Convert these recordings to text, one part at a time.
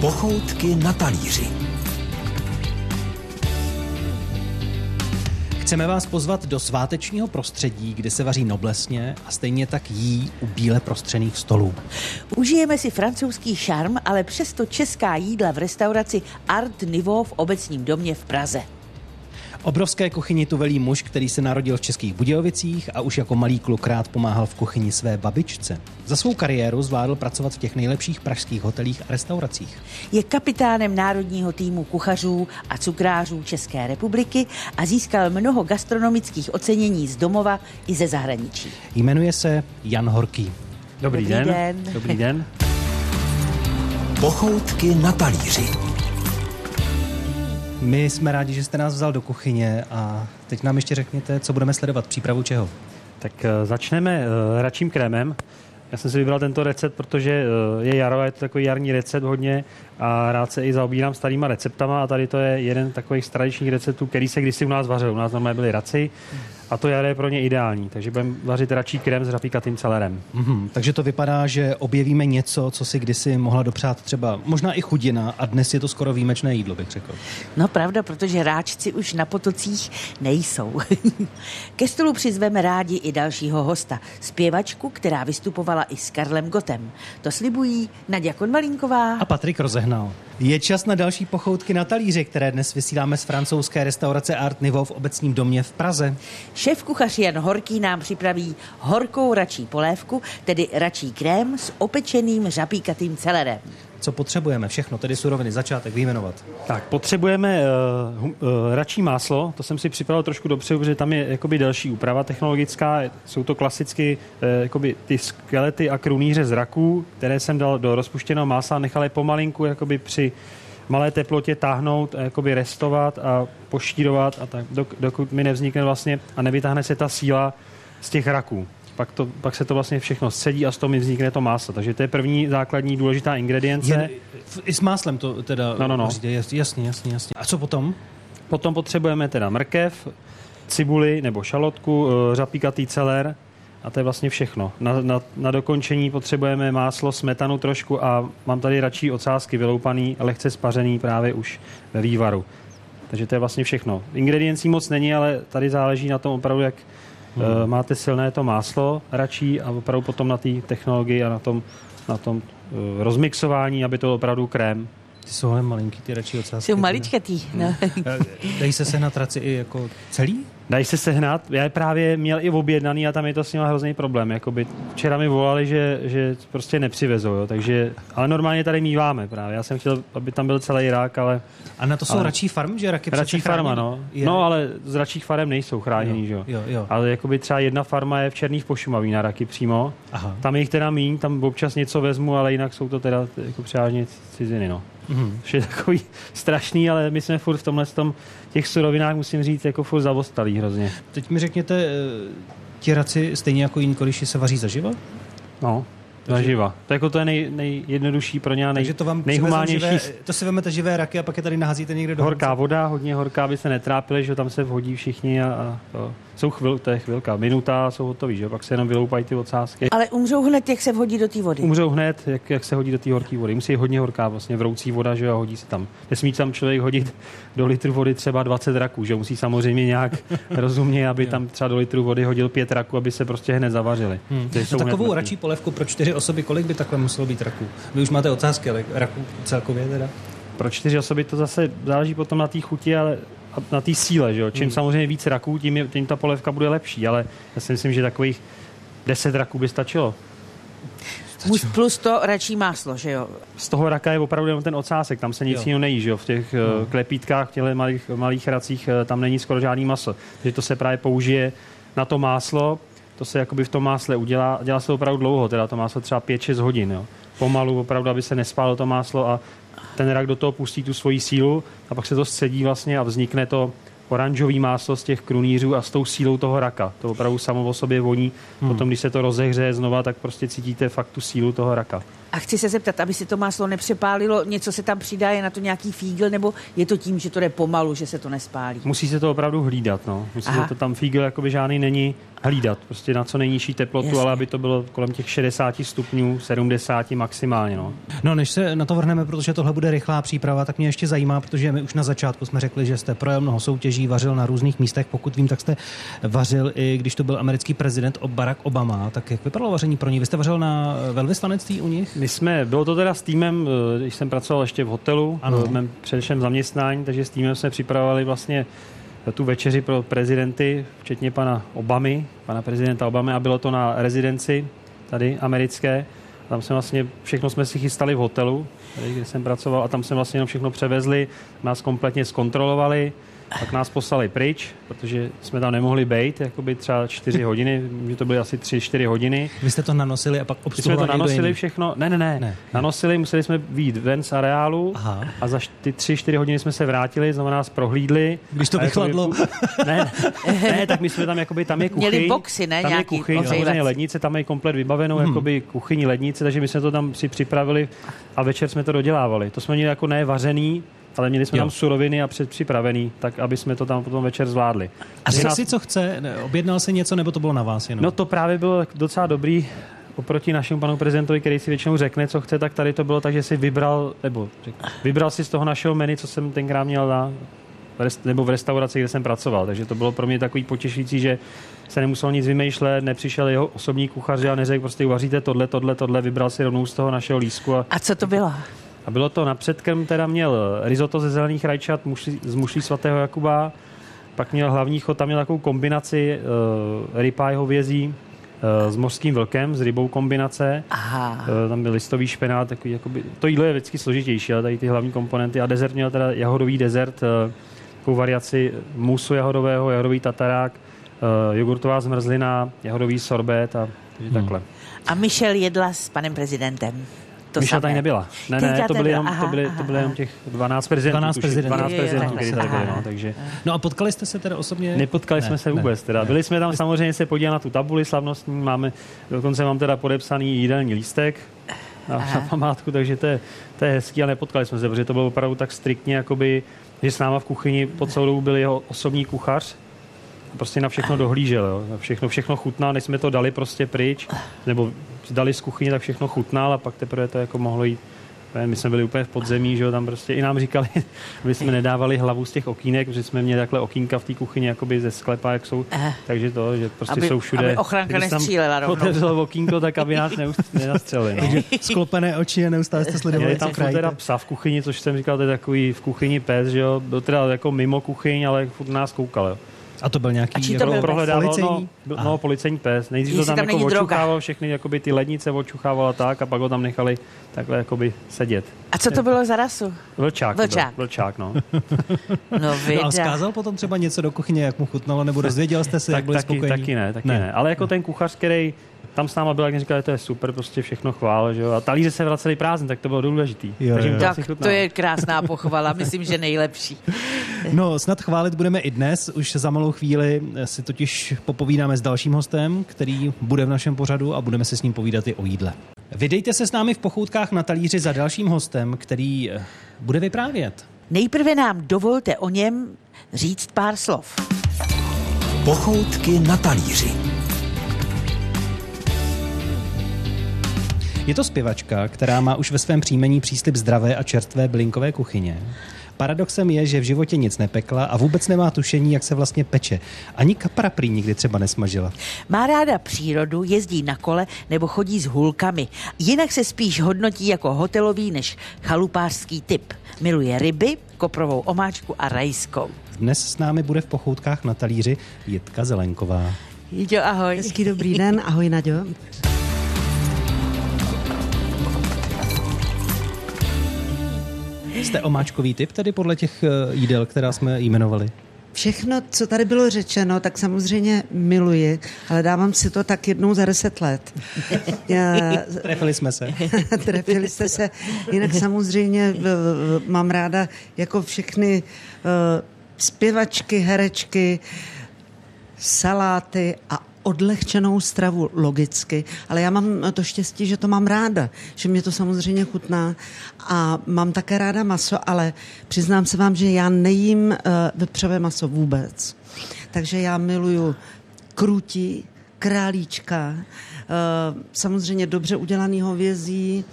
Pochoutky na talíři. Chceme vás pozvat do svátečního prostředí, kde se vaří noblesně a stejně tak jí u bíle prostřených stolů. Užijeme si francouzský šarm, ale přesto česká jídla v restauraci Art Niveau v obecním domě v Praze. Obrovské kuchyni tu velí muž, který se narodil v Českých Budějovicích a už jako malý kluk rád pomáhal v kuchyni své babičce. Za svou kariéru zvládl pracovat v těch nejlepších pražských hotelích a restauracích. Je kapitánem národního týmu kuchařů a cukrářů České republiky a získal mnoho gastronomických ocenění z domova i ze zahraničí. Jmenuje se Jan Horký. Dobrý, Dobrý den. den. Dobrý den. Pochoutky na talíři. My jsme rádi, že jste nás vzal do kuchyně a teď nám ještě řekněte, co budeme sledovat, přípravu čeho? Tak eh, začneme uh, račím krémem. Já jsem si vybral tento recept, protože eh, je jaro, je to takový jarní recept hodně a rád se i zaobírám starýma receptama a tady to je jeden takových z tradičních receptů, který se kdysi u nás vařil. U nás normálně byly raci a to jaro je pro ně ideální, takže budeme vařit račí krém s rapíkatým celerem. Mhm, takže to vypadá, že objevíme něco, co si kdysi mohla dopřát třeba možná i chudina a dnes je to skoro výjimečné jídlo, bych řekl. No pravda, protože ráčci už na potocích nejsou. Ke stolu přizveme rádi i dalšího hosta, zpěvačku, která vystupovala i s Karlem Gotem. To slibují Nadia Konvalínková. A Patrik rozehnal. Je čas na další pochoutky na talíře, které dnes vysíláme z francouzské restaurace Art Niveau v obecním domě v Praze. Šéf kuchař Jan Horký nám připraví horkou račí polévku, tedy račí krém s opečeným řapíkatým celerem. Co potřebujeme? Všechno, tedy suroviny, začátek vyjmenovat. Tak, potřebujeme uh, uh, račí máslo, to jsem si připravil trošku dopředu, protože tam je jakoby delší úprava technologická, jsou to klasicky uh, jakoby ty skelety a krunýře z raků, které jsem dal do rozpuštěného másla, nechal je pomalinku jakoby při malé teplotě táhnout, a jakoby restovat a poštírovat a tak, dok, dokud mi nevznikne vlastně a nevytáhne se ta síla z těch raků. Pak, to, pak se to vlastně všechno scedí a z toho mi vznikne to máslo. Takže to je první základní důležitá ingredience. Jen, f- I s máslem to teda No, no, no. jasně, jasně, jasně. A co potom? Potom potřebujeme teda mrkev, cibuli nebo šalotku, eh, řapíkatý celer a to je vlastně všechno. Na, na, na dokončení potřebujeme máslo, smetanu trošku a mám tady radši ocásky vyloupaný, lehce spařený právě už ve vývaru. Takže to je vlastně všechno. Ingrediencí moc není, ale tady záleží na tom opravdu, jak hmm. máte silné to máslo radší a opravdu potom na té technologii a na tom, na tom uh, rozmixování, aby to byl opravdu krém. Ty jsou ale malinký, ty radši ocásky. Jsou maličkatý. No. Eh, Dají se sehnat raci i jako celý? Dají se sehnat. Já je právě měl i objednaný a tam je to s nimi hrozný problém. Jakoby včera mi volali, že, že prostě nepřivezou, jo. Takže, ale normálně tady míváme právě. Já jsem chtěl, aby tam byl celý rák, ale A na to jsou Ale- račí farmy, že raky radší přece farma, no. Je- No, ale z radších farem nejsou chráněný, že jo. Jo, jo. Ale jakoby třeba jedna farma je v Černých Pošumaví na raky přímo. Aha. Tam je jich teda míň, tam občas něco vezmu, ale jinak jsou to teda jako převážně ciziny, no. Mhm. Což je takový strašný, ale my jsme furt v tomhle tom, těch surovinách, musím říct, jako furt zavostalý hrozně. Teď mi řekněte, eh, ti raci stejně jako jiní koliši se vaří zaživa? No, zaživa. To, jako to je nej, nejjednodušší pro ně a nej, Takže to vám nejhumánější. živé, to si vezmete živé raky a pak je tady naházíte někde do Horká voda, hodně horká, aby se netrápili, že tam se vhodí všichni a, a to. Jsou chvil, to je chvilka, minuta a jsou hotoví, že pak se jenom vyloupají ty ocásky. Ale umřou hned, jak se vhodí do té vody. Umřou hned, jak, jak se hodí do té horké vody. Musí hodně horká, vlastně vroucí voda, že jo, a hodí se tam. Nesmí tam člověk hodit do litru vody třeba 20 raků, že musí samozřejmě nějak rozumně, aby tam třeba do litru vody hodil pět raků, aby se prostě hned zavařili. Hmm. Jsou hned takovou mrtví. račí polévku pro čtyři osoby, kolik by takhle muselo být raků? Vy už máte ocásky, ale raků celkově teda? Pro čtyři osoby to zase záleží potom na té chuti, ale na té síle, že jo? Čím Hmm. samozřejmě víc raků, tím, je, tím ta polévka bude lepší, ale já si myslím, že takových 10 raků by stačilo. Plus, plus to račí máslo, že jo? Z toho raka je opravdu jenom ten ocásek, tam se nic jiného nejí, že jo? V těch no. klepítkách, v těchto malých, malých racích, eh, tam není skoro žádný maso. Takže to se právě použije na to máslo, to se jakoby v tom másle udělá, dělá se opravdu dlouho, teda to máslo třeba 5-6 hodin, jo? Pomalu opravdu, aby se nespálilo to máslo a ten rak do toho pustí tu svoji sílu a pak se to scedí vlastně a vznikne to oranžový máslo z těch krunýřů a s tou sílou toho raka. To opravdu samo o sobě voní. Hmm. Potom, když se to rozehřeje znova, tak prostě cítíte fakt tu sílu toho raka. A chci se zeptat, aby si to máslo nepřepálilo, něco se tam přidá, je na to nějaký fígl, nebo je to tím, že to jde pomalu, že se to nespálí? Musí se to opravdu hlídat, no. Musí Aha. se to tam fígl jakoby žádný není hlídat, prostě na co nejnižší teplotu, Jasně. ale aby to bylo kolem těch 60 stupňů, 70 maximálně, no. No, než se na to vrhneme, protože tohle bude rychlá příprava, tak mě ještě zajímá, protože my už na začátku jsme řekli, že jste projel mnoho soutěží, vařil na různých místech. Pokud vím, tak jste vařil i když to byl americký prezident Barack Obama. Tak jak vypadalo vaření pro ní? Vy jste vařil na velvyslanectví u nich? My jsme, bylo to teda s týmem, eh, když jsem pracoval ještě v hotelu, Ano. v mém předešlém zaměstnání, takže s týmem jsme připravovali vlastně tu večeři pro prezidenty, včetně pana Obamy, pana prezidenta Obamy a bylo to na rezidenci tady americké. Tam jsme vlastně, všechno jsme si chystali v hotelu, tady, kde jsem pracoval a tam jsme vlastně jenom všechno převezli, nás kompletně zkontrolovali, pak nás poslali pryč, protože jsme tam nemohli být, jakoby třeba čtyři hodiny, že to byly asi tři, čtyři hodiny. Vy jste to nanosili a pak My jsme to nanosili všechno, ne, ne, ne, Ne. nanosili, museli jsme výjít ven z areálu Aha. a za ty tři, čtyři hodiny jsme se vrátili, znovu nás prohlídli. Když to vychladlo. Ne, ne, ne, tak my jsme tam, jakoby, tam je kuchyň. Měli boxy, ne, Tam je nějaký kuchyň, samozřejmě lednice, tam je komplet vybavenou, hmm. jakoby kuchyní lednice, takže my jsme to tam si připravili a večer jsme to dodělávali. To jsme měli jako ne vařený, ale měli jsme Jo. tam suroviny a předpřipravený, tak aby jsme to tam potom večer zvládli. A řekl nás- si, co chce? Objednal si něco, nebo to bylo na vás jenom? No to právě bylo docela dobrý oproti našemu panu prezidentovi, který si většinou řekne, co chce, tak tady to bylo tak, že si vybral, nebo řekl, vybral si z toho našeho menu, co jsem tenkrát měl na, nebo v restauraci, kde jsem pracoval. Takže to bylo pro mě takový potěšující, že se nemusel nic vymýšlet, nepřišel jeho osobní kuchař a neřekl prostě uvaříte tohle, tohle, tohle, vybral si rovnou z toho našeho lísku a A co to bylo? A bylo to na předkrm, teda měl risotto ze zelených rajčat mušlí, z mušlí svatého Jakuba, pak měl hlavní chod, tam měl takovou kombinaci uh, rybáj hovězí uh, s mořským vlkem, s rybou kombinace. Aha. Uh, tam byl listový špenát, takový, jakoby, to jídlo je vždycky složitější, ale tady ty hlavní komponenty. A dezert měl teda jahodový dezert, uh, takovou variaci musu jahodového, jahodový tatarák, uh, jogurtová zmrzlina, jahodový sorbet a takže Hmm. takhle. A Michelle jedla s panem prezidentem. To Miša samé. tady nebyla. Ne, ne, to byly, nebyla. jenom, Aha, to byly, aha, to byly jenom těch 12 prezidentů. 12 tuším, prezidentů. 12 Jo, jo, jo, prezidentů, kteří tady byli, Aha. no, takže No a potkali jste se teda osobně? nepotkali jsme se vůbec. Teda. Byli jsme tam samozřejmě se podívat na tu tabuli slavnostní, máme, dokonce mám teda podepsaný jídelní lístek na, na památku, takže to je, to je hezký, ale nepotkali jsme se, protože to bylo opravdu tak striktně, jakoby, že s náma v kuchyni po celou dobu byl jeho osobní kuchař, prostě na všechno dohlížel, jo. Na všechno, všechno chutnal, než jsme to dali prostě pryč, nebo dali z kuchyně, tak všechno chutnal a pak teprve to jako mohlo jít My jsme byli úplně v podzemí, že jo, tam prostě i nám říkali, aby jsme nedávali hlavu z těch okýnek, protože jsme měli takhle okýnka v té kuchyni, jakoby ze sklepa, jak jsou, Aha. takže to, že prostě Aby- jsou všude. aby tam nestřílela rovnou. Otevřelo okýnko, tak aby nás nenastřelili. No. Sklopené oči a neustále jste sledovali, Měli tam furt krajíte. teda psa v kuchyni, což jsem říkal, to je takový v kuchyni pes, že jo, byl teda jako mimo kuchyň, ale furt nás koukal, jo. A to byl nějaký A čí to jako byl prohledával, no, policejní? byl, Aha. no, policejní pes. Nejdřív to tam, tam jako droga. očuchával všechny, jakoby ty lednice očuchával a tak, a pak ho tam nechali takhle jakoby sedět. A co to bylo za rasu? Vlčák. to byl, Vlčák. Vlčák, no. No, No a zkázal potom třeba něco do kuchyně, jak mu chutnalo, nebo dozvěděl jste se, jak tak, byli taky, spokojení? taky ne, taky Ne. ne. ne. Ale jako ten kuchař, který tam s náma byl, jak mi říkal, že to je super, prostě všechno chvál, že jo. A talíře se vraceli prázdný, tak to bylo důležitý. Jo, Takže jo. Tak to je krásná pochvala, myslím, že nejlepší. No, snad chválit budeme i dnes. Už za malou chvíli si totiž popovídáme s dalším hostem, který bude v našem pořadu a budeme se s ním povídat i o jídle. Vydejte se s námi v pochoutkách na talíři za dalším hostem, který eh, bude vyprávět. Nejprve nám dovolte o něm říct pár slov. Pochoutky na talíři. Je to zpěvačka, která má už ve svém příjmení příslip zdravé a čerstvé bylinkové kuchyně. Paradoxem je, že v životě nic nepekla a vůbec nemá tušení, jak se vlastně peče. Ani kapra prý nikdy třeba nesmažila. Má ráda přírodu, jezdí na kole nebo chodí s hulkami. Jinak se spíš hodnotí jako hotelový než chalupářský typ. Miluje ryby, koprovou omáčku a rajskou. Dnes s námi bude v pochoutkách na talíři Jitka Zelenková. Jo, ahoj. Hezký dobrý den, ahoj Naďo. Jste omáčkový typ tedy podle těch eh, jídel, která jsme jmenovali? Všechno, co tady bylo řečeno, tak samozřejmě miluji, ale dávám si to tak jednou za deset let. Já, Trefili jsme se. trefili jste se. Jinak samozřejmě mám ráda jako všechny uh, zpěvačky, herečky, saláty a odlehčenou stravu logicky, ale já mám to štěstí, že to mám ráda, že mě to samozřejmě chutná a mám také ráda maso, ale přiznám se vám, že já nejím uh, vepřové maso vůbec. Takže já miluju krutí, králíčka, uh, samozřejmě dobře udělaný hovězí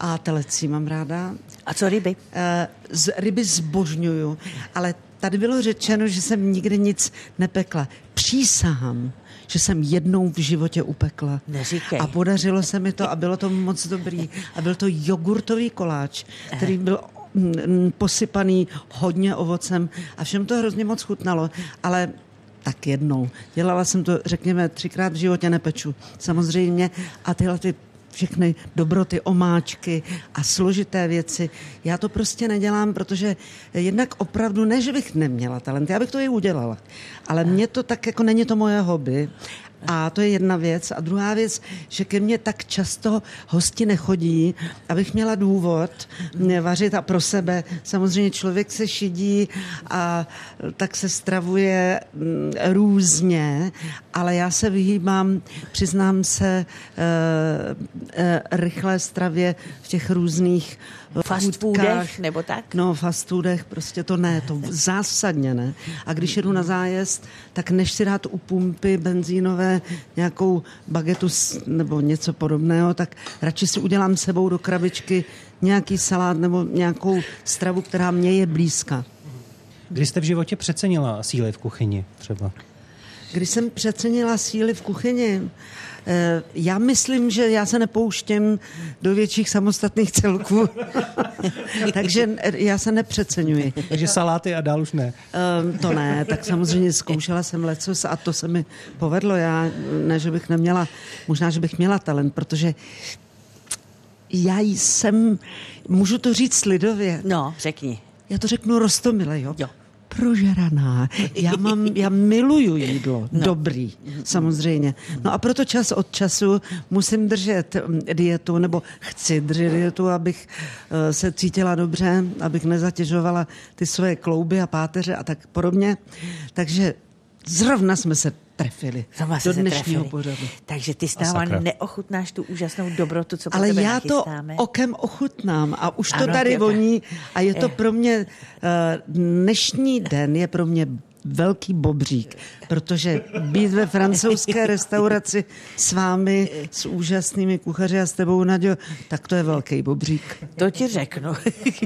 a telecí mám ráda. A co ryby? Uh, z, ryby zbožňuju, ale tady bylo řečeno, že jsem nikdy nic nepekla. Přísahám, že jsem jednou v životě upekla. Neříkej. A podařilo se mi to a bylo to moc dobrý. A byl to jogurtový koláč, který byl mm, posypaný hodně ovocem a všem to hrozně moc chutnalo, ale tak jednou. Dělala jsem to, řekněme, třikrát v životě nepeču, samozřejmě. A tyhle ty všechny dobroty, omáčky a složité věci. Já to prostě nedělám, protože jednak opravdu, ne, že bych neměla talent, já bych to i udělala, ale mě to tak jako není to moje hobby a to je jedna věc. A druhá věc, že ke mně tak často hosti nechodí, abych měla důvod vařit a pro sebe. Samozřejmě člověk se šidí a tak se stravuje mm, různě, ale já se vyhýbám, přiznám se, e, e, rychlé stravě těch různých fast foodech nebo tak? No, fast foodech prostě to ne, to zásadně ne. A když jedu na zájezd, tak než si dát u pumpy benzínové nějakou bagetu nebo něco podobného, tak radši si udělám sebou do krabičky nějaký salát nebo nějakou stravu, která mě je blízka. Kdy jste v životě přecenila síly v kuchyni třeba? Když jsem přecenila síly v kuchyni, Eh, já myslím, že já se nepouštím do větších samostatných celků, takže já se nepřeceňuji. Takže saláty a dál už ne. Um, to ne, tak samozřejmě zkoušela jsem lecos a to se mi povedlo. Já ne, že bych neměla, možná, že bych měla talent, protože já jsem, můžu to říct lidově. No, řekni. Já to řeknu rostomile, jo? Jo prožraná. Já, mám, já miluju jídlo, no. dobrý, samozřejmě. No a proto čas od času musím držet mm, dietu, nebo chci držet dietu, abych uh, se cítila dobře, abych nezatěžovala ty své klouby a páteře a tak podobně. Takže zrovna jsme se trefili Zama do dnešního trefili. pořadu. Takže ty stále neochutnáš tu úžasnou dobrotu, co Ale já nachystáme. to okem ochutnám a už to Ano, tady Piotra. voní a je to Eh. pro mě, uh, dnešní den je pro mě velký bobřík, protože být ve francouzské restauraci s vámi, s úžasnými kuchaři a s tebou, Naďo, tak to je velký bobřík. To ti řeknu.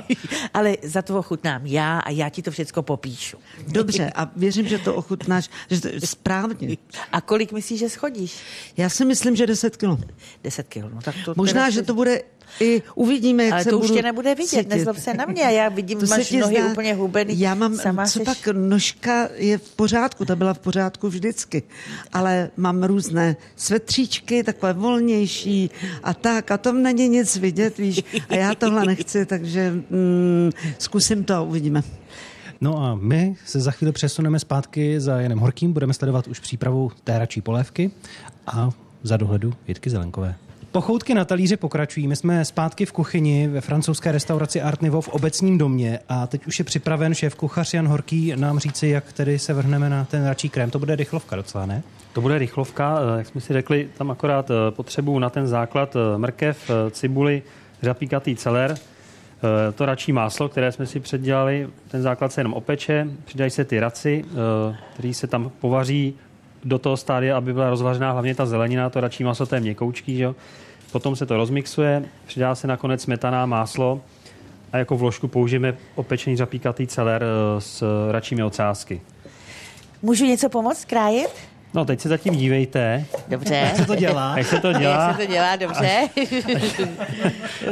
Ale za to ochutnám já a já ti to všechno popíšu. Dobře, a věřím, že to ochutnáš že to, správně. A kolik myslíš, že schodíš? Já si myslím, že 10 kilo. 10 kilo. No, tak to Možná, že to bude i uvidíme, jak Ale se to už budu tě nebude vidět, cítit. nezlob se na mě. Já vidím, To máš nohy zdá- úplně hubený. Já mám, Sama co seš- pak, nožka je v pořádku, ta byla v pořádku vždycky, ale mám různé svetříčky, takové volnější a tak, a tam není nic vidět, víš, a já tohle nechci, takže mm, zkusím to a uvidíme. No a my se za chvíli přesuneme zpátky za Janem Horkým, budeme sledovat už přípravu té račí polévky a za dohledu Jitky Zelenkové. Pochoutky na talíři pokračují. My jsme zpátky v kuchyni ve francouzské restauraci Art Nouveau v obecním domě a teď už je připraven šéf kuchař Jan Horký nám říci, jak tedy se vrhneme na ten račí krém. To bude rychlovka docela, ne? To bude rychlovka, eh, jak jsme si řekli, tam akorát eh, potřebuju na ten základ eh, mrkev, cibuli, řapíkatý celer, to račí máslo, které jsme si předdělali, ten základ se jenom opeče, přidají se ty raci, který se tam povaří do toho stádia, aby byla rozvařená hlavně ta zelenina, to račí maso, to je měkoučký, že? Potom se to rozmixuje, přidá se nakonec smetaná máslo a jako vložku použijeme opečený řapíkatý celer eh, s račími ocásky. Můžu něco pomoct krájet? No, teď se zatím dívejte, Dobře. Jak se to dělá? jak se to dělá. Jak se to dělá, dobře.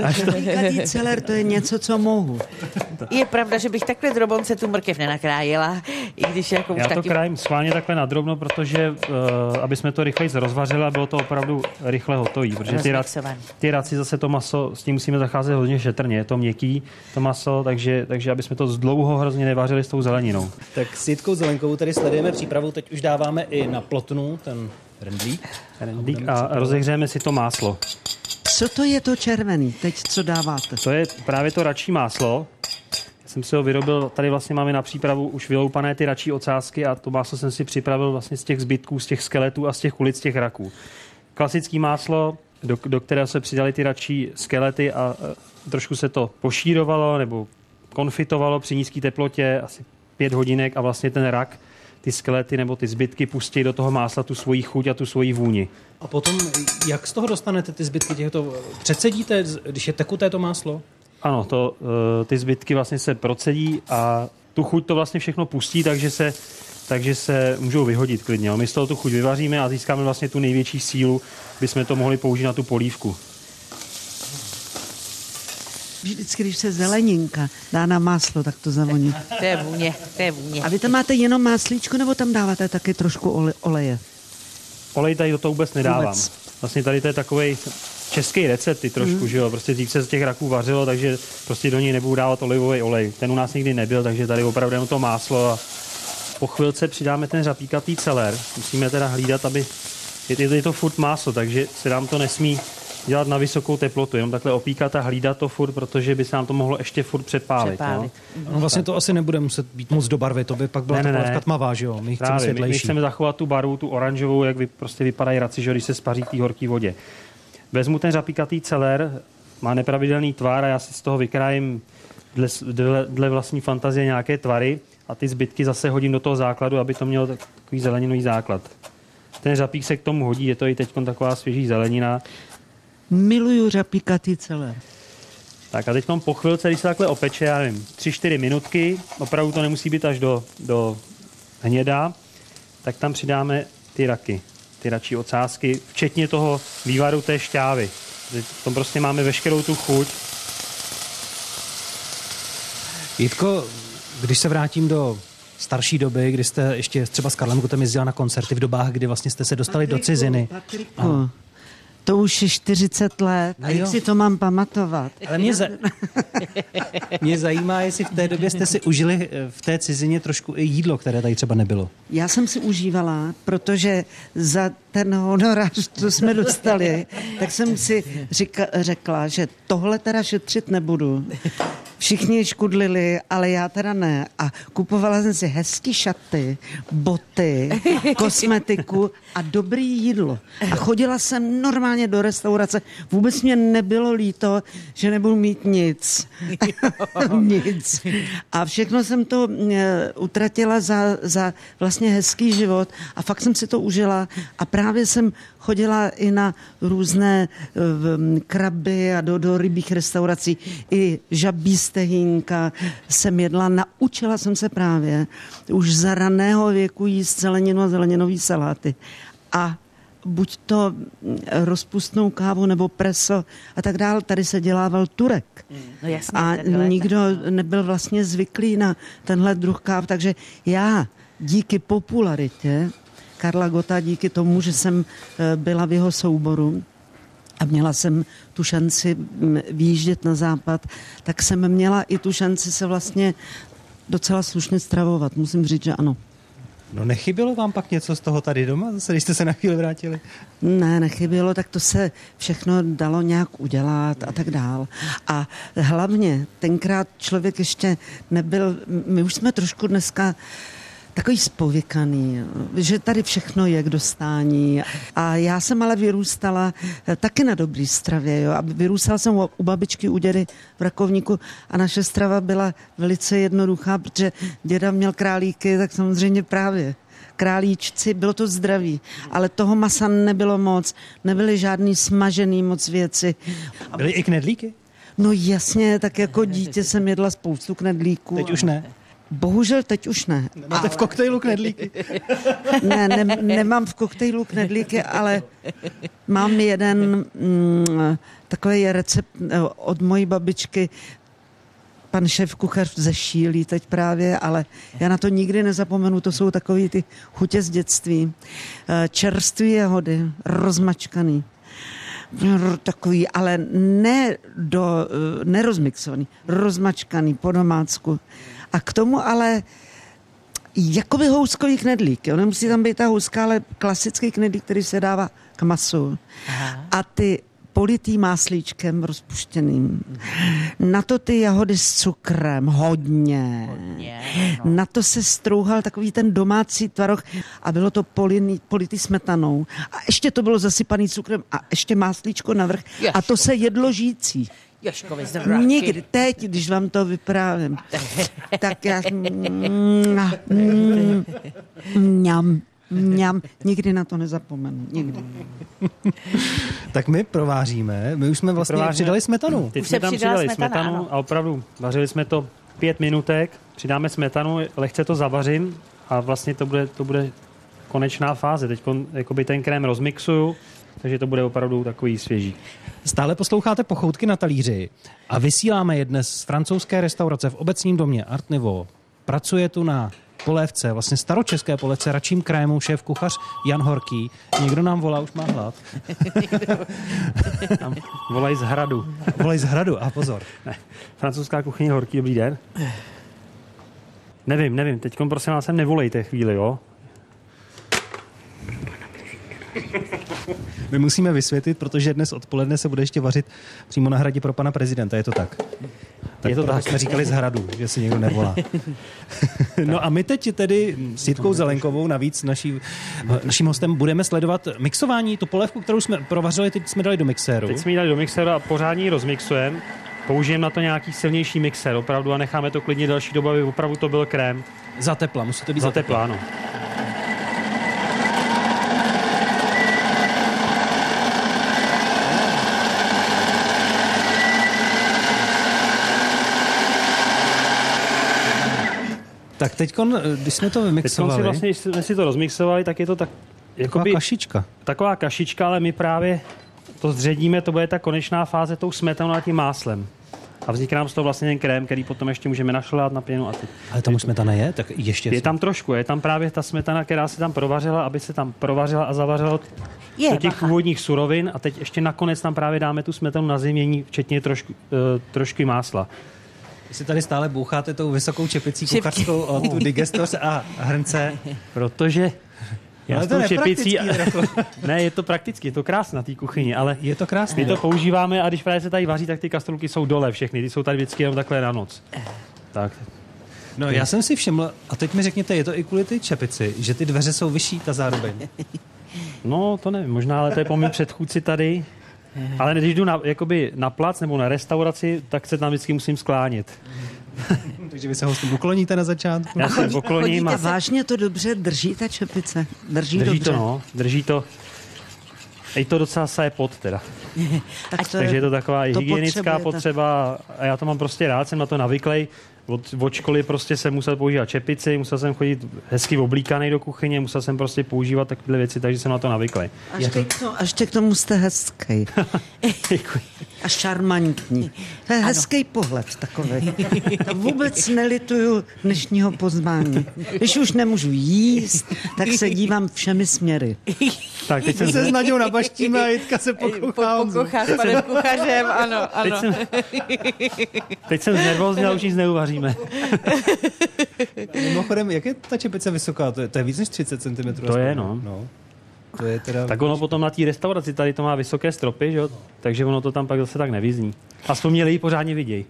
Až to, Píkatý celer, to je něco, co mohu. Je pravda, že bych takhle drobonce tu mrkev nenakrájela, i když jako už já to taky... krájím schválně takhle nadrobno, protože uh, aby jsme to rychleji rozvařili a bylo to opravdu rychle hotový, protože ty, rac, ty raci zase to maso, s tím musíme zacházet hodně šetrně, je to měkký, to maso, takže, takže aby jsme to dlouho hrozně nevařili s tou zeleninou. Tak s Jitkou Zelenkovou tady sledujeme přípravu, teď už dáváme i na plotnu ten rendlík. Rendík a rozehřejeme si to máslo. Co to je to červený, teď co dáváte? To je právě to račí máslo. jsem si ho vyrobil, tady vlastně máme na přípravu už vyloupané ty račí ocásky a to máslo jsem si připravil vlastně z těch zbytků, z těch skeletů a z těch ulic těch raků. Klasický máslo, do, do kterého se přidali ty račí skelety a, a trošku se to pošírovalo nebo konfitovalo při nízké teplotě, asi pět hodinek a vlastně ten rak ty skelety nebo ty zbytky pustí do toho másla tu svoji chuť a tu svoji vůni. A potom, jak z toho dostanete ty zbytky těchto? Předsedíte, když je tekuté to máslo? Ano, to, eh, ty zbytky vlastně se procedí a tu chuť to vlastně všechno pustí, takže se, takže se můžou vyhodit klidně. My z toho tu chuť vyvaříme a získáme vlastně tu největší sílu, by jsme to mohli použít na tu polívku. Vždycky, když se zeleninka dá na máslo, tak to zavoní. To je vůně, to je vůně. A vy tam máte jenom máslíčko, nebo tam dáváte taky trošku ole, oleje? Olej tady do toho vůbec nedávám. Vůbec. Vlastně tady to je takový český recept ty trošku, mm. že jo, prostě dřív se z těch raků vařilo, takže prostě do něj nebudu dávat olivový olej. Ten u nás nikdy nebyl, takže tady opravdu jenom to máslo a po chvilce přidáme ten řapíkatý celer. Musíme teda hlídat, aby je, je to furt máslo, takže se nám to nesmí dělat na vysokou teplotu, jenom takhle opíkat a hlídat to furt, protože by se nám to mohlo ještě furt přepálit. Přepálit. No. No vlastně to asi nebude muset být moc do barvy, to by pak byla Ne, ne, ta ne. tmavá, že jo? My chceme Právě, my, my světlejší. chceme zachovat tu barvu, tu oranžovou, jak vy, prostě vypadají raci, že když se spaří v té horké vodě. Vezmu ten řapíkatý celer, má nepravidelný tvar a já si z toho vykrájím dle, dle, dle vlastní fantazie nějaké tvary a ty zbytky zase hodím do toho základu, aby to mělo takový zeleninový základ. Ten řapík se k tomu hodí, je to i teď taková svěží zelenina. Miluju řapíkatý celé. Tak a teď po chvilce, když se takhle opeče, já nevím, 3-4 minutky, opravdu to nemusí být až do, do hněda, tak tam přidáme ty raky, ty račí ocásky, včetně toho vývaru té šťávy. V tom prostě máme veškerou tu chuť. Jitko, když se vrátím do starší doby, kdy jste ještě třeba s Karlem Gutem jezdila na koncerty v dobách, kdy vlastně jste se dostali do ciziny. Patriku, to už je 40 let. No A jak si to mám pamatovat? Ale mě, za... mě zajímá, jestli v té době jste si užili eh, v té cizině trošku i jídlo, které tady třeba nebylo. Já jsem si užívala, protože za ten honorář, co jsme dostali, tak jsem si říka, řekla, že tohle teda šetřit nebudu. Všichni škudlili, ale já teda ne. A kupovala jsem si hezký šaty, boty, kosmetiku a dobrý jídlo. A chodila jsem normálně do restaurace. Vůbec mě nebylo líto, že nebudu mít nic. nic. A všechno jsem to eh, utratila za, za vlastně hezký život a fakt jsem si to užila a právě jsem chodila i na různé eh, kraby a do, do rybích restaurací. I žabí stehínka jsem jedla, naučila jsem se právě už za raného věku jíst zeleninu a zeleninový saláty. A buď to mm, rozpustnou kávu nebo preso a tak dále, tady se dělával turek. No jasně, A nikdo nebyl vlastně zvyklý na tenhle druh káv, takže já díky popularitě Karla Gota, díky tomu, že jsem eh, byla v jeho souboru, a měla jsem tu šanci mm, výjíždět na západ, tak jsem měla i tu šanci se vlastně docela slušně stravovat. Musím říct, že ano. No nechybělo vám pak něco z toho tady doma, zase, když jste se na chvíli vrátili? Ne, nechybělo, tak to se všechno dalo nějak udělat a tak dál. A hlavně tenkrát člověk ještě nebyl, my už jsme trošku dneska takový spověkaný, že tady všechno je k dostání. A já jsem ale vyrůstala eh, taky na dobrý stravě. Jo? A vyrůstala jsem u u babičky, u dědy v Rakovníku a naše strava byla velice jednoduchá, protože děda měl králíky, tak samozřejmě právě králíčci, bylo to zdraví, ale toho masa nebylo moc, nebyly žádný smažený moc věci. Byly i knedlíky? No jasně, tak jako dítě jsem jedla spoustu knedlíků. Teď už ne. Bohužel teď už ne. Máte v koktejlu knedlíky? Ne, ne, nemám v koktejlu knedlíky, ale mám jeden mm, takový recept eh, od mojí babičky, pan šéf kuchař ze Šílí teď právě, ale já na to nikdy nezapomenu, to jsou takový ty chutě z dětství. Eh, Čerství jahody, rozmačkaný. Takový, ale ne do, eh, nerozmixovaný, rozmačkaný po domácku. A k tomu ale jakoby houskový knedlík. Jo? Nemusí tam být ta houska, ale klasický knedlík, který se dává k masu. Aha. A ty politý máslíčkem rozpuštěným. Na to ty jahody s cukrem, hodně. Hodně, Na to se strouhal takový ten domácí tvaroh a bylo to poliný, politý smetanou. A ještě to bylo zasypaný cukrem a ještě máslíčko navrch. A to se jedlo žijící. Joškovi zdravky. Někdy, teď, když vám to vyprávím, tak já... Mňam, mňam, nikdy na to nezapomenu, nikdy. Tak my prováříme, my už jsme vlastně Prováříme. přidali smetanu. Teď Už jsme tam přidali smetana, smetanu ano. a opravdu vařili jsme to pět minutek, přidáme smetanu, lehce to zavařím a vlastně to bude, to bude konečná fáze. Teď jakoby ten krém rozmixuju, takže to bude opravdu takový svěží. Stále posloucháte pochoutky na talíři a vysíláme je dnes z francouzské restaurace v obecním domě Art Nouveau. Pracuje tu na polévce, vlastně staročeské polévce, račím krému, šéf kuchař Jan Horký. Někdo nám volá, už má hlad. Tam volají z hradu. Volej z hradu a pozor. Ne. Francouzská kuchyně horký, dobrý den. Nevím, nevím, teď prosím vás sem nevolejte chvíli, jo? My musíme vysvětlit, protože dnes odpoledne se bude ještě vařit přímo na hradě pro pana prezidenta, je to tak? Tak Je to tak. jsme říkali z hradu, že si někdo nevolá. no a my teď tedy s Jitkou Zelenkovou, navíc naší, naším hostem, budeme sledovat mixování, tu polévku, kterou jsme provařili, teď jsme dali do mixéru. Teď jsme ji dali do mixéru a pořádně ji rozmixujeme. Použijeme na to nějaký silnější mixer opravdu a necháme to klidně další dobu, aby opravdu to byl krém. Za tepla, musí to být Za za tepla. tepla, ano. Tak teď, když jsme to Teď si vymixovali, vlastně, když jsme si to rozmixovali, tak je to tak, taková jakoby, kašička. taková kašička, ale my právě to zředíme, to bude ta konečná fáze tou smetanou a tím máslem. A vznikne nám z toho vlastně ten krém, který potom ještě můžeme našlát na pěnu. A ty. Ale tam už smetana je, tak ještě... Je tam trošku, je tam právě ta smetana, která se tam provařila, aby se tam provařila a zavařila Je, do těch bacha. původních surovin a teď ještě nakonec tam právě dáme tu smetanu na zimění, včetně trošku, uh, trošku másla. Vy si tady stále boucháte tou vysokou čepicí Čep- kuchařskou o tu digestos a hrnce. Protože já Ale s to tou je čepicí... ne, je to prakticky, je to krásné na té kuchyni, ale Je to krásné. my to používáme a když právě se tady vaří, tak ty kastrolky jsou dole všechny, ty jsou tady vždycky jenom takhle na noc. Tak, No já jsem si všiml, a teď mi řekněte, je to i kvůli ty čepici, že ty dveře jsou vyšší, ta zároveň. no to nevím, možná, ale to je po mým předchůdci tady. Ale když jdu na, jakoby na plac nebo na restauraci, tak se tam vždycky musím sklánět. Takže vy se hostům ukloníte na začátku. Já se pokloním A vážně to dobře drží ta čepice? Drží, drží dobře. to, no, drží to. I to docela saje pot teda. Tak to Takže je to taková i to hygienická potřeba a já to mám prostě rád, jsem na to navyklej. Od, od školy prostě jsem musel používat čepici, musel jsem chodit hezky oblíkaný do kuchyně, musel jsem prostě používat takové věci, takže jsem na to navyklej. Až, teď to, až teď k tomu jste hezký Děkuji. a šarmantní. To je hezký pohled takový. Vůbec nelituju dnešního pozvání. Když už nemůžu jíst, tak se dívám všemi směry. Tak teď jsem, se s Naďou nabaštíme a Jitka se pokouchá Honzu. Pokouchá s panem kuchařem, ano, teď ano. jsem, teď jsem znervózní, ale už nic neuvaříme. Mimochodem, jak je ta čepice vysoká? To je, to je víc než 30 cm. To je, no. no. To je teda... Tak ono potom na té restauraci tady to má vysoké stropy, že? jo? takže ono to tam pak zase tak nevyzní. Aspoň mě lidi pořádně vidějí.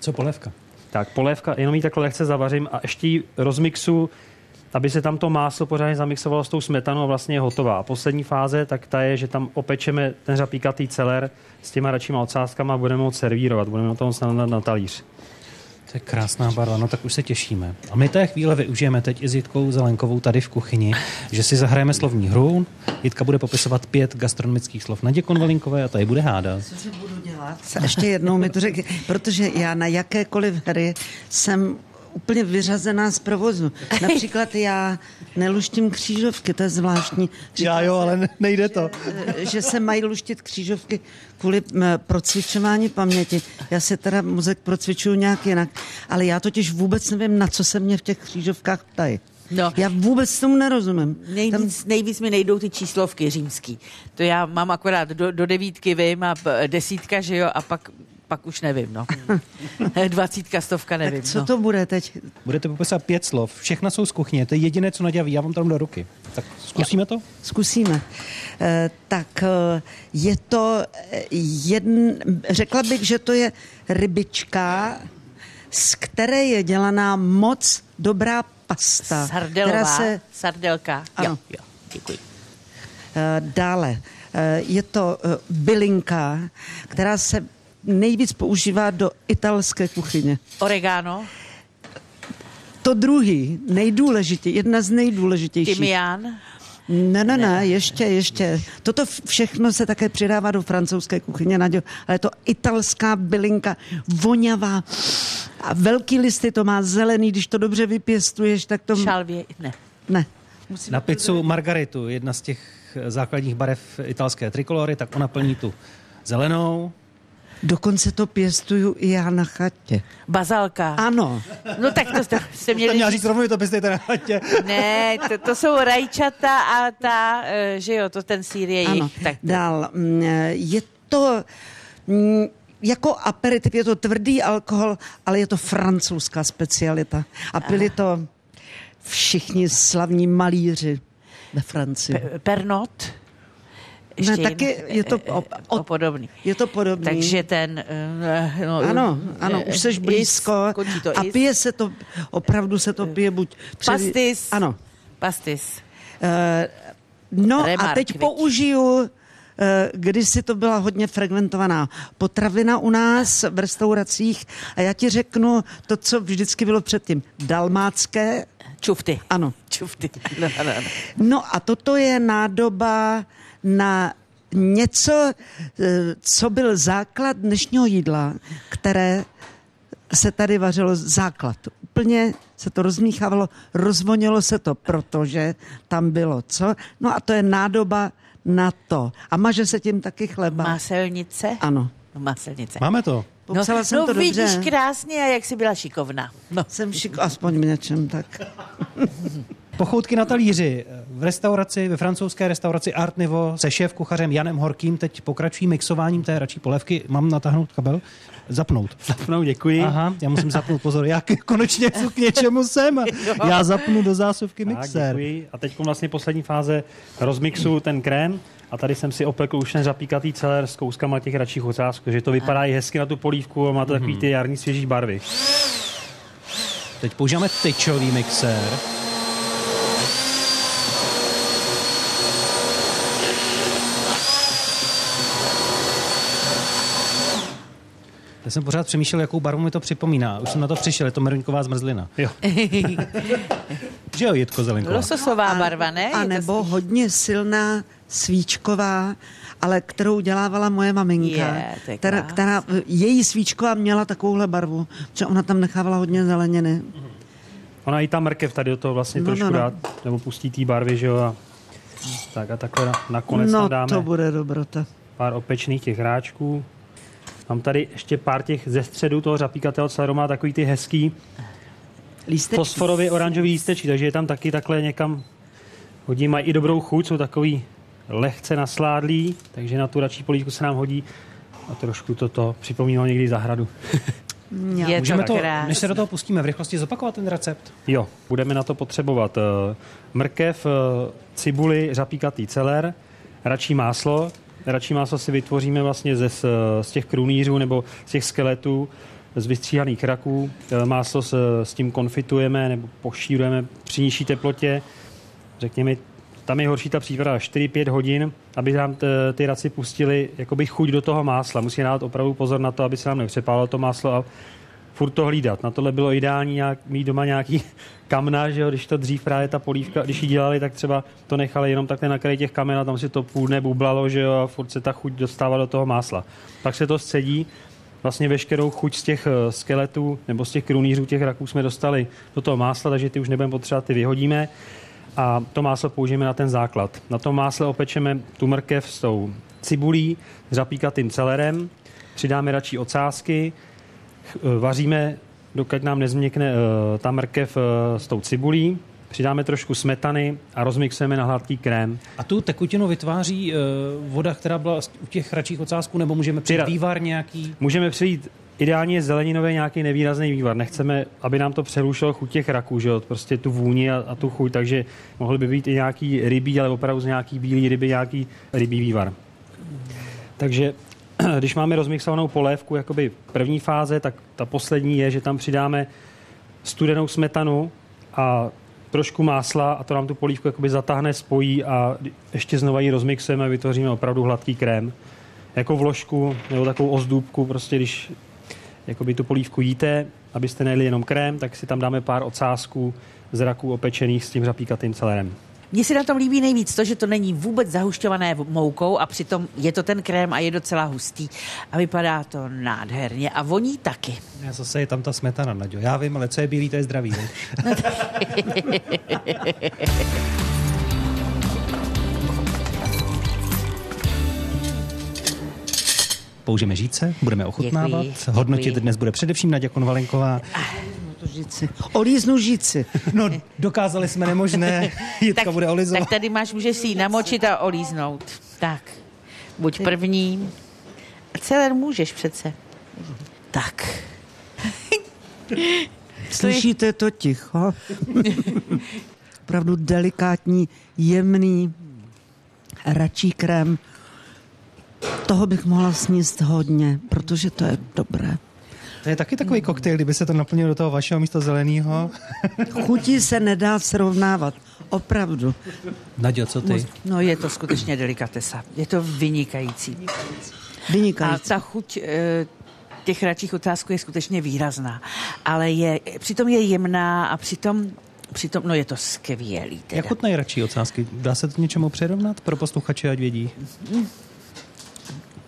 Co polévka? Tak polévka, jenom ji takhle lehce zavařím a ještě ji rozmixu, aby se tam to máslo pořádně zamixovalo s tou smetanou a vlastně je hotová. A poslední fáze, tak ta je, že tam opečeme ten řapíkatý celer s těma radšíma ocázkama a budeme ho servírovat, budeme na to moc na, na talíř. To je krásná barva, no tak už se těšíme. A my té chvíle využijeme teď i s Jitkou Zelenkovou tady v kuchyni, že si zahrajeme slovní hru. Jitka bude popisovat pět gastronomických slov Nadě Konvalinkové a tady bude hádat. Co budu dělat? Ještě jednou mi to řekni, protože já na jakékoliv hry jsem úplně vyřazená z provozu. Například já neluštím křížovky, to je zvláštní. Já jo, ale ne- nejde to. že se mají luštit křížovky kvůli procvičování paměti. Já si teda mozek procvičuju nějak jinak, ale já totiž vůbec nevím, na co se mě v těch křížovkách ptají. No. Já vůbec tomu nerozumím. Tam, Nejvíc, nejvíc mi nejdou ty číslovky římský. To já mám akorát do, do devítky, vím, a desítka, že jo, a pak pak už nevím, no. Dvacítka, stovka, nevím. Tak co no. to bude teď? Budete popisovat pět slov. Všechna jsou z kuchyně. To je jediné, co ví. Já vám dám do ruky. Tak zkusíme to? Zkusíme. Eh, Tak eh, je to eh, jedn, řekla bych, že to je rybička, z které je dělaná moc dobrá pasta. Sardelová, Která se, sardelka. Ano. Jo, jo, děkuji. eh, dále, je to bylinka, která se nejvíc používá do italské kuchyně. Oregano, To druhý, nejdůležitější, jedna z nejdůležitějších. tymián, Ne, ne, ne, ještě, ještě. Toto všechno se také přidává do francouzské kuchyně, Naďo, ale je to italská bylinka, vonavá. A velký listy to má zelený, když to dobře vypěstuješ, tak to... šalvě, ne. Ne. Na pizzu Margaritu, jedna z těch základních barev italské trikolory, tak ona plní tu zelenou. Dokonce to pěstuju i já na chatě. Bazalka. Ano, No tak to jste, jste Jste měli měla říct. rovnou, to pěstujete na chatě. Ne, to, to jsou rajčata a ta, eh, že jo, to ten sír je ano. jich. Tak, Dál. mm, Je to... mm, Jako aperitiv je to tvrdý alkohol, ale je to francouzská specialita. A pili to všichni slavní malíři ve Francii. Pe- Pernot. Ne, jiný- taky je to eh, o- eh, o- podobný. Je to podobný. Takže ten... eh, No, Ano, ano, eh, už seš is, blízko. končí to A is. pije se to, opravdu se to pije buď... před- Pastis. Ano. Pastis. Eh, No a Remark, teď viď? použiju, eh, kdysi to byla hodně fragmentovaná potravina u nás v restauracích a já ti řeknu to, co vždycky bylo předtím. Dalmácké, Čufty. ano. Čufty. No, no, no. No a toto je nádoba na něco, eh, co byl základ dnešního jídla, které se tady vařilo základ. Úplně se to rozmíchávalo, rozvonilo se to, protože tam bylo co. No a to je nádoba na to. A maže se tím taky chleba. Máselnice? Ano. No, máselnice. Máme to. Popsala no, jsem no to vidíš dobře. krásně, a jak jsi byla šikovná. No. Jsem šik, aspoň v něčem tak. Pochoutky na talíři v restauraci, ve francouzské restauraci Art Nivo se šéf kuchařem Janem Horkým teď pokračují mixováním té radší polévky. Mám natáhnout kabel? Zapnout. Zapnou, děkuji. Aha, já musím zapnout pozor. Já konečně k něčemu jsem. Já zapnu do zásuvky Tak, mixer. děkuji. A teď vlastně poslední fáze rozmixu ten krém. A tady jsem si opekl už ten zapíkatý celer s kouskama těch radších ocásků, že to vypadá i hezky na tu polívku a má to takový ty jarní svěží barvy. Teď používáme tyčový mixér. Já jsem pořád přemýšlel, jakou barvu mi to připomíná. Už jsem na to přišel, je to meruňková zmrzlina. Jo. Že jo, Jitko Zelenková? Lososová barva, ne? A nebo hodně silná svíčková, ale kterou dělávala moje maminka. Je, která, která, její svíčková měla takovouhle barvu, že ona tam nechávala hodně zeleniny. Ona i ta mrkev tady do toho vlastně No, trošku no, no. dá, nebo pustí té barvy, že jo. A, tak a takhle na- nakonec no tam dáme to bude dobrota. pár opečných těch hráčků. Mám tady ještě pár těch ze středu toho řapíkatého celeru, má takový ty hezký Lístečky. fosforově oranžový lístečky, takže je tam taky takhle někam hodí, mají i dobrou chuť, jsou takový lehce nasládlý, takže na tu radší polívku se nám hodí a trošku toto připomínalo někdy zahradu. Je Můžeme to to, krásný. než se do toho pustíme, v rychlosti zopakovat ten recept? Jo, budeme na to potřebovat eh, mrkev, eh, cibuli, řapíkatý celer, račí máslo. Račí máslo si vytvoříme vlastně ze, z, těch krunýřů nebo z těch skeletů, z vystříhaných raků. Eh, Máslo s, s tím konfitujeme nebo pošírujeme při nižší teplotě. Řekněme, tam je horší ta příprava 4-5 hodin, aby nám t, ty raci pustili jakoby chuť do toho másla. Musí dát opravdu pozor na to, aby se nám nepřepálilo to máslo a furt to hlídat. Na tohle bylo ideální nějak, mít doma nějaký kamna, že jo, když to dřív právě ta polívka, když ji dělali, tak třeba to nechali jenom takhle na kraji těch kamen a tam si to půl bublalo, že jo, a furt se ta chuť dostávala do toho másla. Pak se to scedí, vlastně veškerou chuť z těch eh, skeletů nebo z těch krunýřů těch raků jsme dostali do toho másla, takže ty už nebudeme potřebovat, ty vyhodíme a to máslo použijeme na ten základ. Na tom másle opečeme tu mrkev s tou cibulí, zapíkatým celerem, přidáme radši ocásky, vaříme, dokud nám nezměkne eh, ta mrkev eh, s tou cibulí, přidáme trošku smetany a rozmixujeme na hladký krém. A tu tekutinu vytváří voda, která byla u těch hračích ocásků, nebo můžeme přijít Tyra- vývar nějaký? Můžeme přijít ideálně zeleninový nějaký nevýrazný vývar. Nechceme, aby nám to přerušilo chuť těch raků, že jo? prostě tu vůni a, a tu chuť, takže mohl by být i nějaký rybí, ale opravdu z nějaký bílý ryby, nějaký rybí vývar. Takže když máme rozmixovanou polévku, jakoby první fáze, tak ta poslední je, že tam přidáme studenou smetanu a trošku másla a to nám tu polívku jakoby zatáhne, spojí a ještě znova ji rozmixujeme a vytvoříme opravdu hladký krém. Jako vložku nebo takovou ozdůbku, prostě když jakoby tu polívku jíte, abyste nejeli jenom krém, tak si tam dáme pár ocásků z raků opečených s tím zapíkatým celerem. Mně se na tom líbí nejvíc to, že to není vůbec zahušťované moukou a přitom je to ten krém a je docela hustý a vypadá to nádherně a voní taky. Já zase je tam ta smetana, Naďo. Já vím, ale co je bílý, to je zdravý. Ne? Použijeme žíce, budeme ochutnávat. Děkuji, Hodnotit děkuji. dnes bude především Naděja Konvalinková. To žici. Olíznu žici. No, dokázali jsme nemožné. Jitka bude olizovat. tak tady máš, můžeš si ji namočit a olíznout. Tak, buď první. Celer můžeš přece. Tak. Slyšíte to ticho? Opravdu delikátní, jemný račí krém. Toho bych mohla sníst hodně, protože to je dobré. To je taky takový koktejl, kdyby se to naplnilo do toho vašeho místo zeleného. Chutí se nedá srovnávat. Opravdu. Nadějo, co ty? No je to skutečně delikatesa. Je to vynikající. A Vynikající. ta chuť eh, těch radších otázků je skutečně výrazná. Ale je, přitom je jemná a přitom, přitom no je to skvělý. Teda. Jak chutnají radši ocásky? Dá se to něčemu přirovnat pro posluchače, ať vědí?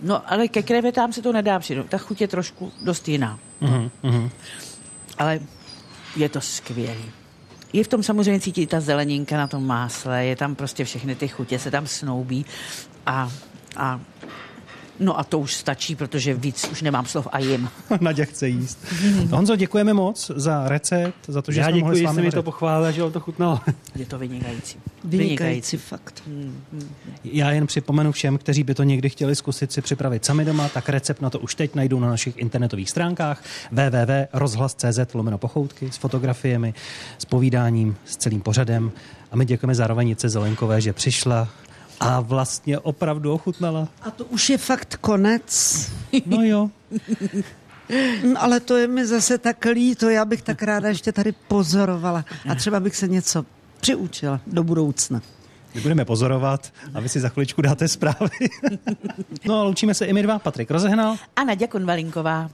No ale ke krevetám se to nedá přidat. Ta chuť je trošku dost jiná. Uh-huh. Ale je to skvělý. Je v tom samozřejmě cítit ta zeleninka na tom másle, je tam prostě všechny ty chutě se tam snoubí a, a no a to už stačí, protože víc už nemám slov a jim. Nadě chce jíst. Honzo, děkujeme moc za recept, za to, že Já jsme mohli děkuji, s že vámi jste mi to pochválil, že vám to chutnalo. Je to vynikající. Vynikající fakt. Já jen připomenu všem, kteří by to někdy chtěli zkusit si připravit sami doma, tak recept na to už teď najdou na našich internetových stránkách www.rozhlas.cz lomeno pochoutky s fotografiemi, s povídáním, s celým pořadem. A my děkujeme zároveň Jice Zelenkové, že přišla a vlastně opravdu ochutnala. A to už je fakt konec. No jo. Mm, Ale to je mi zase tak líto, já bych tak ráda ještě tady pozorovala a třeba bych se něco přiučila do budoucna. My budeme pozorovat a vy si za chviličku dáte zprávy. no a loučíme se i my dva. Patrik rozehnal. A Naděja Konvalinková.